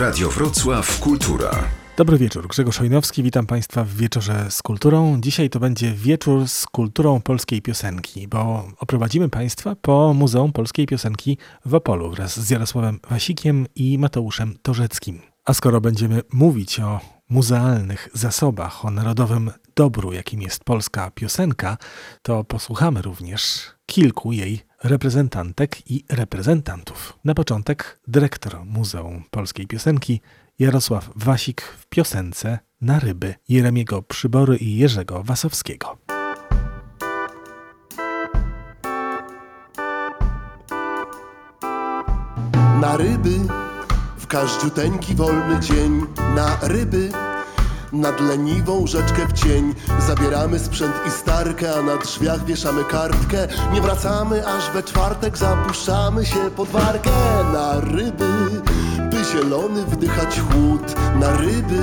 Radio Wrocław Kultura. Dobry wieczór, Grzegorz Ojnowski, witam Państwa w wieczorze z kulturą. Dzisiaj to będzie wieczór z kulturą polskiej piosenki, bo oprowadzimy Państwa po Muzeum Polskiej Piosenki w Opolu wraz z Jarosławem Wasikiem i Mateuszem Torzeckim. A skoro będziemy mówić o muzealnych zasobach, o narodowym dobru, jakim jest polska piosenka, to posłuchamy również kilku jej reprezentantek i reprezentantów. Na początek dyrektor Muzeum Polskiej Piosenki Jarosław Wasik w piosence Na ryby Jeremiego Przybory i Jerzego Wasowskiego. Na ryby każdziuteńki wolny dzień Na ryby nad leniwą rzeczkę w cień. Zabieramy sprzęt i starkę, a na drzwiach wieszamy kartkę. Nie wracamy aż we czwartek, zapuszczamy się pod warkę. Na ryby, by zielony wdychać chłód. Na ryby,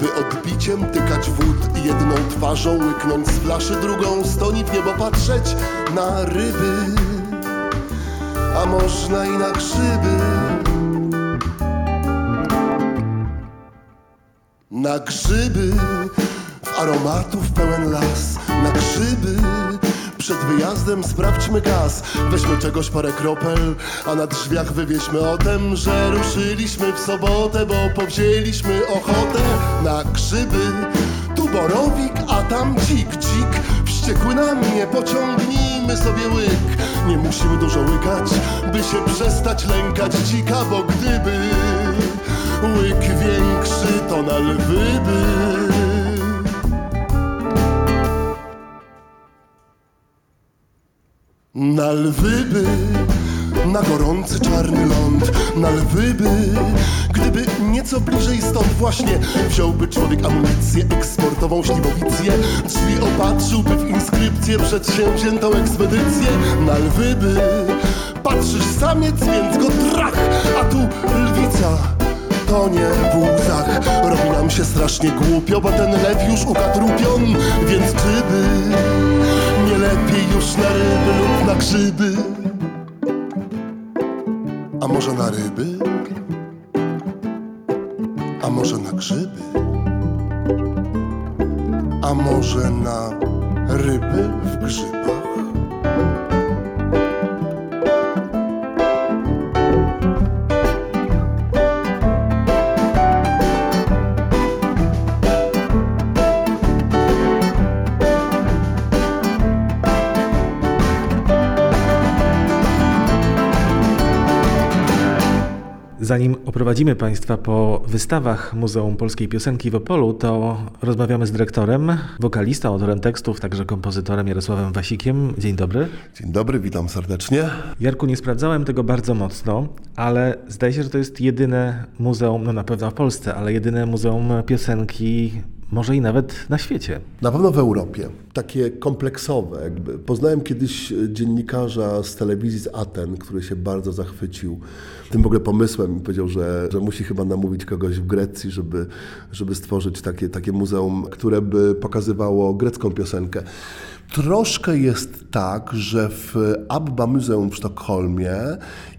by odbiciem tykać wód. Jedną twarzą łyknąć z flaszy, drugą stoni w niebo patrzeć. Na ryby, a można i na grzyby Na grzyby, aromatów pełen las. Na grzyby, przed wyjazdem sprawdźmy gaz. Weźmy czegoś parę kropel, a na drzwiach wywieźmy o tem Że ruszyliśmy w sobotę, bo powzięliśmy ochotę. Na grzyby, tu borowik, a tam dzik, dzik Wściekły na mnie, pociągnijmy sobie łyk. Nie musimy dużo łykać, by się przestać lękać dzika Bo gdyby łyk większy to na lwy by. Na lwy by, na gorący czarny ląd, na lwy by, gdyby nieco bliżej stąd właśnie wziąłby człowiek amunicję eksportową śliwowicję, drzwi opatrzyłby w inskrypcję przedsięwziętą ekspedycję, na lwy by, patrzysz samiec, więc go trach, a tu lwica tonie w łzach Robi nam się strasznie głupio, bo ten lew już ukatrupion Więc czyby, nie lepiej już na ryby lub na grzyby A może na ryby? A może na grzyby? A może na ryby w grzybach? Zanim oprowadzimy Państwa po wystawach Muzeum Polskiej Piosenki w Opolu, to rozmawiamy z dyrektorem, wokalistą, autorem tekstów, także kompozytorem Jarosławem Wasikiem. Dzień dobry. Dzień dobry, witam serdecznie. Jarku, nie sprawdzałem tego bardzo mocno, ale zdaje się, że to jest jedyne muzeum, no na pewno w Polsce, ale jedyne muzeum piosenki może i nawet na świecie. Na pewno w Europie. Takie kompleksowe. Jakby. Poznałem kiedyś dziennikarza z telewizji z Aten, który się bardzo zachwycił tym w ogóle pomysłem i powiedział, że, że musi chyba namówić kogoś w Grecji, żeby, żeby stworzyć takie, takie muzeum, które by pokazywało grecką piosenkę. Troszkę jest tak, że w Abba Muzeum w Sztokholmie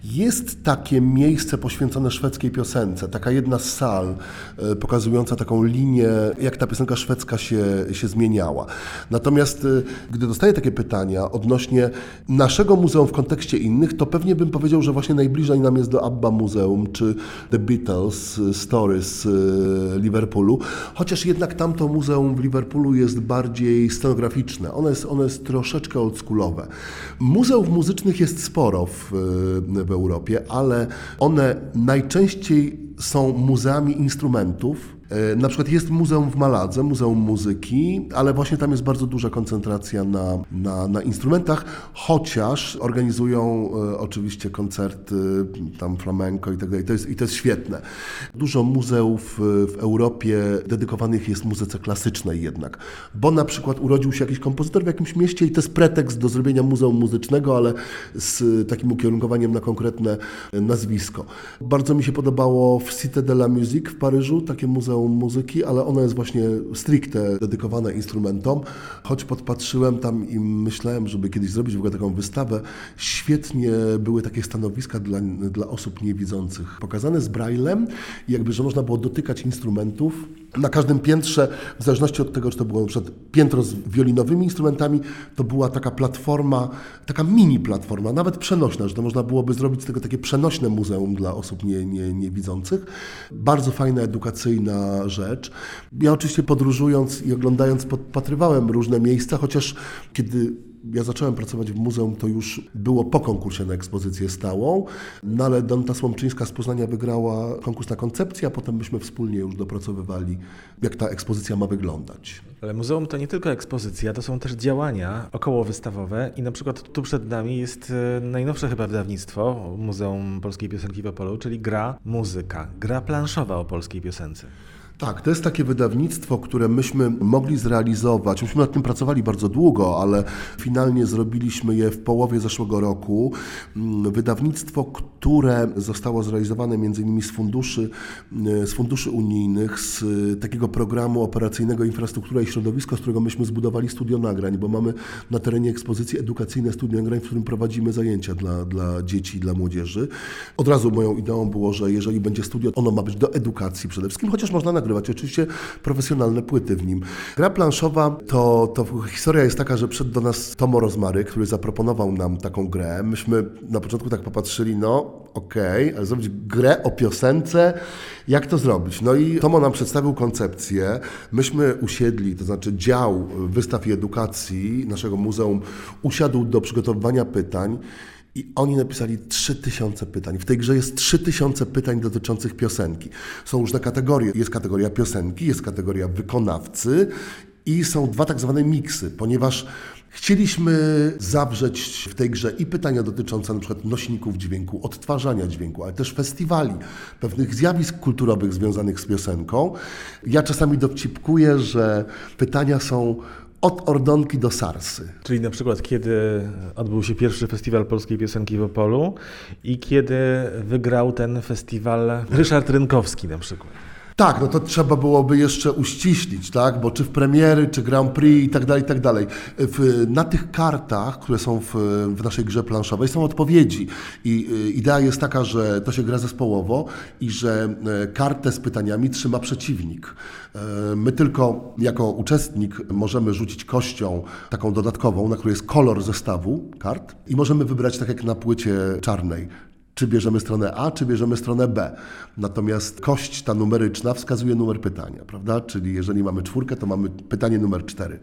jest takie miejsce poświęcone szwedzkiej piosence, taka jedna z sal e, pokazująca taką linię, jak ta piosenka szwedzka się, się zmieniała. Natomiast e, gdy dostaję takie pytania odnośnie naszego muzeum w kontekście innych, to pewnie bym powiedział, że właśnie najbliżej nam jest do Abba Muzeum czy The Beatles e, Liverpoolu, chociaż jednak tamto muzeum w Liverpoolu jest bardziej scenograficzne. Ono jest, ono jest troszeczkę oldschoolowe. Muzeów muzycznych jest sporo w, w Europie, ale one najczęściej są muzeami instrumentów. Na przykład jest muzeum w Maladze, Muzeum Muzyki, ale właśnie tam jest bardzo duża koncentracja na, na, na instrumentach, chociaż organizują e, oczywiście koncerty, tam flamenco i tak dalej. To jest, I to jest świetne. Dużo muzeów w Europie dedykowanych jest muzyce klasycznej jednak, bo na przykład urodził się jakiś kompozytor w jakimś mieście i to jest pretekst do zrobienia muzeum muzycznego, ale z takim ukierunkowaniem na konkretne nazwisko. Bardzo mi się podobało w Cité de la Musique w Paryżu, takie Muzeum Muzyki, ale ona jest właśnie stricte dedykowana instrumentom, choć podpatrzyłem tam i myślałem, żeby kiedyś zrobić w ogóle taką wystawę. Świetnie były takie stanowiska dla, dla osób niewidzących, pokazane z braillem i jakby, że można było dotykać instrumentów. Na każdym piętrze, w zależności od tego, czy to było przykład piętro z wiolinowymi instrumentami, to była taka platforma, taka mini platforma, nawet przenośna, że to można byłoby zrobić z tego takie przenośne muzeum dla osób nie, nie, niewidzących. Bardzo fajna, edukacyjna rzecz. Ja oczywiście podróżując i oglądając podpatrywałem różne miejsca, chociaż kiedy ja zacząłem pracować w muzeum, to już było po konkursie na ekspozycję stałą, no ale Donta Słomczyńska z Poznania wygrała konkurs na koncepcję, a potem myśmy wspólnie już dopracowywali, jak ta ekspozycja ma wyglądać. Ale muzeum to nie tylko ekspozycja, to są też działania okołowystawowe i na przykład tu przed nami jest e, najnowsze chyba wydawnictwo Muzeum Polskiej Piosenki w Opolu, czyli gra muzyka, gra planszowa o polskiej piosence. Tak, to jest takie wydawnictwo, które myśmy mogli zrealizować. Myśmy nad tym pracowali bardzo długo, ale finalnie zrobiliśmy je w połowie zeszłego roku. Mm, wydawnictwo, które zostało zrealizowane między innymi z funduszy, mm, z funduszy unijnych, z takiego programu operacyjnego Infrastruktura i Środowisko, z którego myśmy zbudowali studio nagrań, bo mamy na terenie ekspozycji edukacyjne studio nagrań, w którym prowadzimy zajęcia dla, dla dzieci, dla młodzieży. Od razu moją ideą było, że jeżeli będzie studio, ono ma być do edukacji przede wszystkim, chociaż można nagrywać nagrywać oczywiście profesjonalne płyty w nim. Gra planszowa to, to historia jest taka, że przyszedł do nas Tomo Rozmary, który zaproponował nam taką grę. Myśmy na początku tak popatrzyli, no okej, okay, ale zrobić grę o piosence, jak to zrobić? No i Tomo nam przedstawił koncepcję, myśmy usiedli, to znaczy dział wystaw i edukacji naszego muzeum usiadł do przygotowywania pytań i oni napisali 3000 pytań. W tej grze jest 3000 pytań dotyczących piosenki. Są różne kategorie. Jest kategoria piosenki, jest kategoria wykonawcy i są dwa tak zwane miksy, ponieważ chcieliśmy zawrzeć w tej grze i pytania dotyczące np. nośników dźwięku, odtwarzania dźwięku, ale też festiwali, pewnych zjawisk kulturowych związanych z piosenką. Ja czasami dowcipkuję, że pytania są od Ordonki do Sarsy. Czyli na przykład kiedy odbył się pierwszy festiwal polskiej piosenki w Opolu i kiedy wygrał ten festiwal Ryszard Rynkowski na przykład. Tak, no to trzeba byłoby jeszcze uściślić, tak? Bo czy w premiery, czy Grand Prix i tak dalej, i tak dalej. W, na tych kartach, które są w, w naszej grze planszowej są odpowiedzi i y, idea jest taka, że to się gra zespołowo i że e, kartę z pytaniami trzyma przeciwnik. E, my tylko jako uczestnik możemy rzucić kością taką dodatkową, na której jest kolor zestawu kart i możemy wybrać tak jak na płycie czarnej, czy bierzemy stronę A, czy bierzemy stronę B. Natomiast kość ta numeryczna wskazuje numer pytania, prawda? Czyli jeżeli mamy czwórkę, to mamy pytanie numer cztery.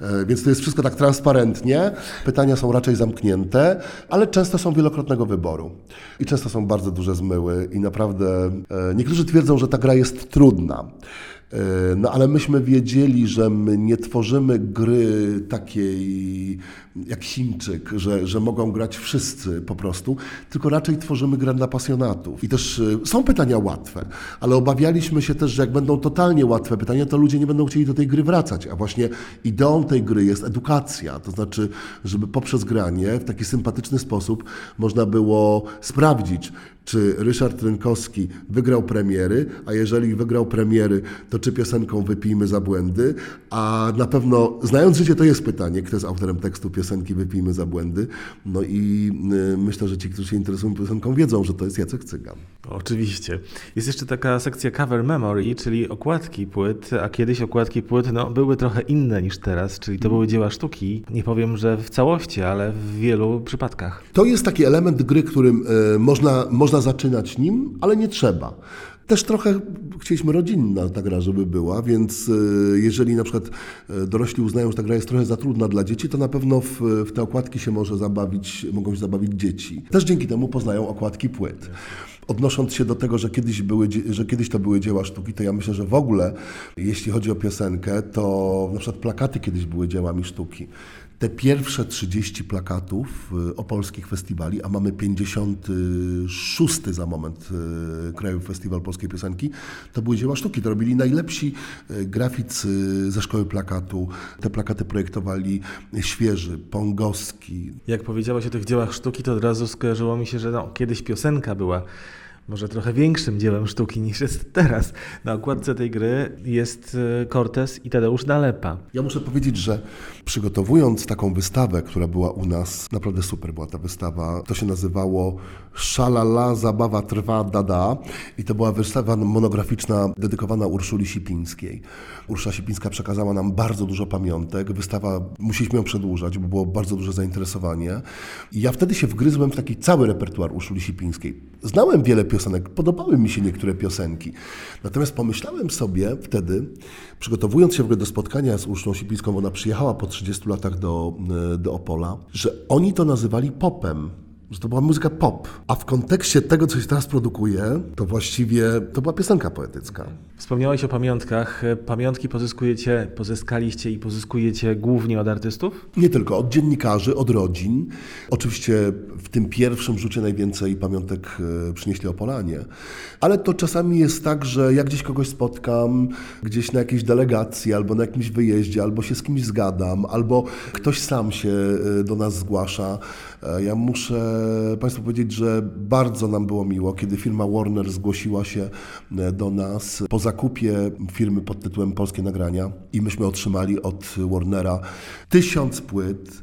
E, więc to jest wszystko tak transparentnie. Pytania są raczej zamknięte, ale często są wielokrotnego wyboru. I często są bardzo duże zmyły i naprawdę e, niektórzy twierdzą, że ta gra jest trudna. E, no ale myśmy wiedzieli, że my nie tworzymy gry takiej jak Chińczyk, że, że mogą grać wszyscy po prostu, tylko raczej tworzymy grę dla pasjonatów. I też e, są pytania łatwe, ale obawialiśmy się też, że jak będą totalnie łatwe pytania, to ludzie nie będą chcieli do tej gry wracać. A właśnie ideą tej gry jest edukacja, to znaczy, żeby poprzez granie w taki sympatyczny sposób można było sprawdzić, czy Ryszard Rynkowski wygrał premiery, a jeżeli wygrał premiery, to czy piosenką Wypijmy za błędy, a na pewno, znając życie, to jest pytanie, kto jest autorem tekstu piosenki Wypijmy za błędy, no i y, myślę, że ci, którzy się interesują piosenką, wiedzą, że to jest Jacek Cygan. Oczywiście. Jest jeszcze taka sekcja cover memory, czyli okładki płyt, a kiedyś okładki płyt no, były trochę inne niż teraz, czyli to były dzieła sztuki. Nie powiem, że w całości, ale w wielu przypadkach. To jest taki element gry, którym y, można, można można zaczynać nim, ale nie trzeba. Też trochę chcieliśmy rodzinna ta gra, żeby była, więc e, jeżeli na przykład e, dorośli uznają, że ta gra jest trochę za trudna dla dzieci, to na pewno w, w te okładki się może zabawić, mogą się zabawić dzieci. Też dzięki temu poznają okładki płyt. Odnosząc się do tego, że kiedyś, były, że kiedyś to były dzieła sztuki, to ja myślę, że w ogóle, jeśli chodzi o piosenkę, to na przykład plakaty kiedyś były dziełami sztuki te pierwsze 30 plakatów y, opolskich festiwali, a mamy 56 za moment y, Krajowy Festiwal Polskiej Piosenki, to były dzieła sztuki. To robili najlepsi y, graficy ze szkoły plakatu. Te plakaty projektowali Świeży, Pongowski. Jak powiedziałaś o tych dziełach sztuki, to od razu skojarzyło mi się, że no, kiedyś piosenka była może trochę większym dziełem sztuki niż jest teraz. Na okładce tej gry jest e, Cortez i Tadeusz Nalepa. Ja muszę powiedzieć, że przygotowując taką wystawę, która była u nas, naprawdę super była ta wystawa, to się nazywało Szalala, zabawa trwa, dada i to była wystawa monograficzna dedykowana Urszuli Sipińskiej. Urszula Sipińska przekazała nam bardzo dużo pamiątek, wystawa, musieliśmy ją przedłużać, bo było bardzo duże zainteresowanie i ja wtedy się wgryzłem w taki cały repertuar Urszuli Sipińskiej. Znałem wiele piosenek, podobały mi się niektóre piosenki, natomiast pomyślałem sobie wtedy, przygotowując się w ogóle do spotkania z Urszulą Sipińską, bo ona przyjechała po 30 latach do, do Opola, że oni to nazywali popem że to była muzyka pop, a w kontekście tego, co się teraz produkuje, to właściwie to była piosenka poetycka. Wspomniałeś o pamiątkach. Pamiątki pozyskujecie, pozyskaliście i pozyskujecie głównie od artystów? Nie tylko, od dziennikarzy, od rodzin. Oczywiście w tym pierwszym rzucie najwięcej pamiątek e, przynieśli Opolanie, ale to czasami jest tak, że jak gdzieś kogoś spotkam, gdzieś na jakiejś delegacji, albo na jakimś wyjeździe, albo się z kimś zgadam, albo ktoś sam się e, do nas zgłasza, e, ja muszę Państwu powiedzieć, że bardzo nam było miło, kiedy firma Warner zgłosiła się e, do nas po zakupie firmy pod tytułem Polskie Nagrania i myśmy otrzymali od Warnera tysiąc płyt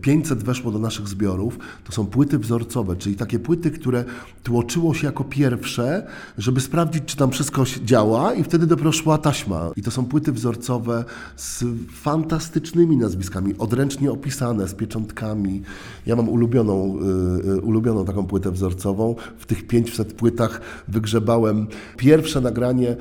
500 weszło do naszych zbiorów, to są płyty wzorcowe, czyli takie płyty, które tłoczyło się jako pierwsze, żeby sprawdzić, czy tam wszystko działa i wtedy dopiero szła taśma. I to są płyty wzorcowe z fantastycznymi nazwiskami, odręcznie opisane, z pieczątkami. Ja mam ulubioną, yy, ulubioną taką płytę wzorcową. W tych 500 płytach wygrzebałem pierwsze nagranie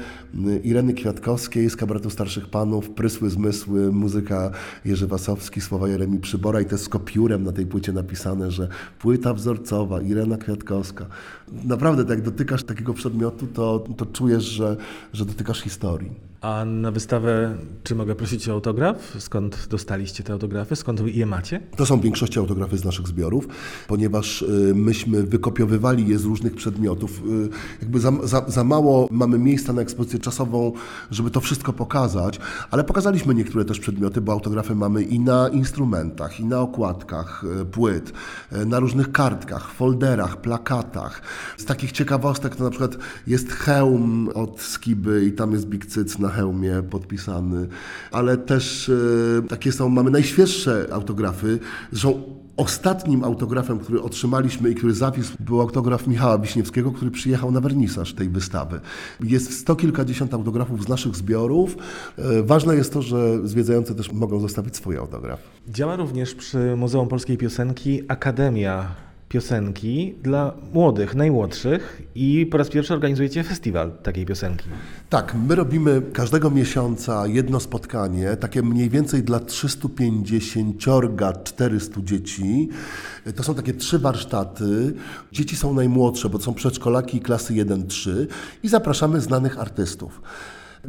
y, Ireny Kwiatkowskiej z kabaretu Starszych Panów, Prysły Zmysły, muzyka Jerzy Wasowski, słowa Jeremi Przybora to jest z kopiurem na tej płycie napisane, że płyta wzorcowa, Irena Kwiatkowska. Naprawdę, jak dotykasz takiego przedmiotu, to, to czujesz, że, że dotykasz historii. A na wystawę, czy mogę prosić o autograf? Skąd dostaliście te autografy? Skąd je macie? To są w większości autografy z naszych zbiorów, ponieważ y, myśmy wykopiowywali je z różnych przedmiotów. Y, jakby za, za, za mało mamy miejsca na ekspozycję czasową, żeby to wszystko pokazać, ale pokazaliśmy niektóre też przedmioty, bo autografy mamy i na instrumentach, i na okładkach y, płyt, na różnych kartkach, folderach, plakatach. Z takich ciekawostek to na przykład jest hełm od Skiby i tam jest Big Cyc na hełmie podpisany, ale też e, takie są, mamy najświeższe autografy, zresztą Ostatnim autografem, który otrzymaliśmy i który zawisł, był autograf Michała Wiśniewskiego, który przyjechał na wernisaż tej wystawy. Jest sto kilkadziesiąt autografów z naszych zbiorów. E, ważne jest to, że zwiedzający też mogą zostawić swój autograf. Działa również przy Muzeum Polskiej Piosenki Akademia piosenki dla młodych, najmłodszych i po raz pierwszy organizujecie festiwal takiej piosenki. Tak, my robimy każdego miesiąca jedno spotkanie, takie mniej więcej dla 350-400 dzieci. To są takie trzy warsztaty. Dzieci są najmłodsze, bo to są przedszkolaki klasy 1-3 i zapraszamy znanych artystów.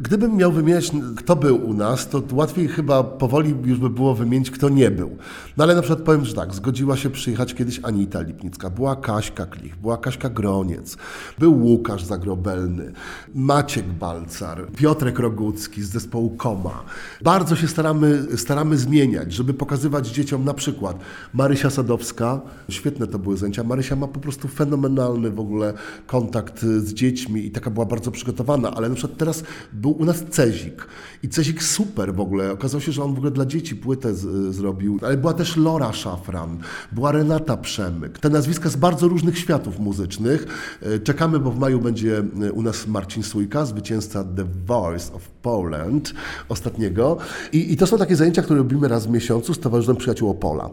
Gdybym miał wymieniać, kto był u nas, to łatwiej chyba powoli już by było wymienić, kto nie był. No ale na przykład powiem, że tak, zgodziła się przyjechać kiedyś Anita Lipnicka, była Kaśka Klich, była Kaśka Groniec, był Łukasz Zagrobelny, Maciek Balcar, Piotrek Rogucki z zespołu Koma. Bardzo się staramy, staramy zmieniać, żeby pokazywać dzieciom na przykład Marysia Sadowska, świetne to były zajęcia, Marysia ma po prostu fenomenalny w ogóle kontakt z dziećmi i taka była bardzo przygotowana, ale na przykład teraz był u nas Cezik. I Cezik super w ogóle. Okazało się, że on w ogóle dla dzieci płytę z, zrobił. Ale była też Lora Szafran, była Renata Przemyk. Te nazwiska z bardzo różnych światów muzycznych. E, czekamy, bo w maju będzie e, u nas Marcin Sujka, zwycięzca The Voice of Poland ostatniego. I, I to są takie zajęcia, które robimy raz w miesiącu z Towarzyszem Przyjaciół Opola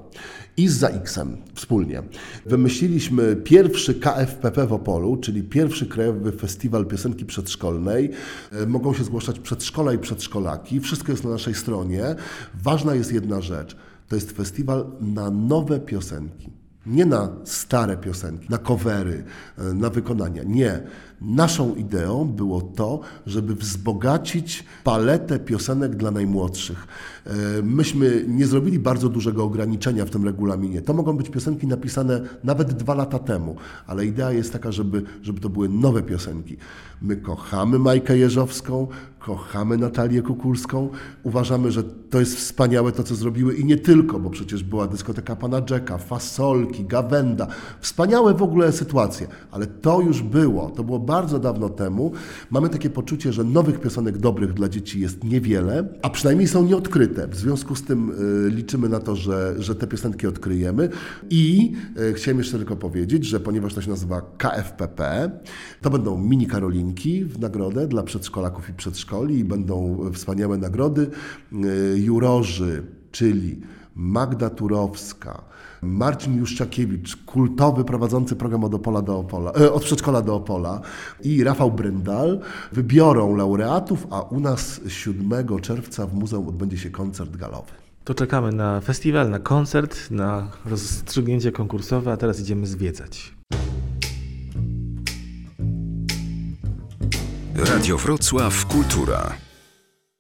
i z ZAX-em wspólnie. Wymyśliliśmy pierwszy KFPP w Opolu, czyli pierwszy krajowy festiwal piosenki przedszkolnej. E, mogą się zgłaszać przedszkola i przedszkolaki. Wszystko jest na naszej stronie. Ważna jest jedna rzecz. To jest festiwal na nowe piosenki. Nie na stare piosenki, na covery, e, na wykonania. Nie. Naszą ideą było to, żeby wzbogacić paletę piosenek dla najmłodszych. E, myśmy nie zrobili bardzo dużego ograniczenia w tym regulaminie. To mogą być piosenki napisane nawet dwa lata temu, ale idea jest taka, żeby, żeby to były nowe piosenki. My kochamy Majkę Jeżowską, kochamy Natalię Kukulską, uważamy, że to jest wspaniałe to, co zrobiły i nie tylko, bo przecież była dyskoteka Pana Jacka, Fasolki, Gawenda, wspaniałe w ogóle sytuacje, ale to już było, to było bardzo dawno temu. Mamy takie poczucie, że nowych piosenek dobrych dla dzieci jest niewiele, a przynajmniej są nieodkryte. W związku z tym y, liczymy na to, że, że te piosenki odkryjemy i y, chciałem jeszcze tylko powiedzieć, że ponieważ to się nazywa KFPP, to będą mini Karolinki w nagrodę dla przedszkolaków i przedszkoli i będą wspaniałe nagrody. Y, Jurorzy, czyli Magda Turowska, Marcin Juszczakiewicz, kultowy prowadzący program od, Opola do Opola, e, od przedszkola do Opola i Rafał Bryndal wybiorą laureatów, a u nas 7 czerwca w muzeum odbędzie się koncert galowy. To czekamy na festiwal, na koncert, na rozstrzygnięcie konkursowe, a teraz idziemy zwiedzać. Radio Wrocław Kultura.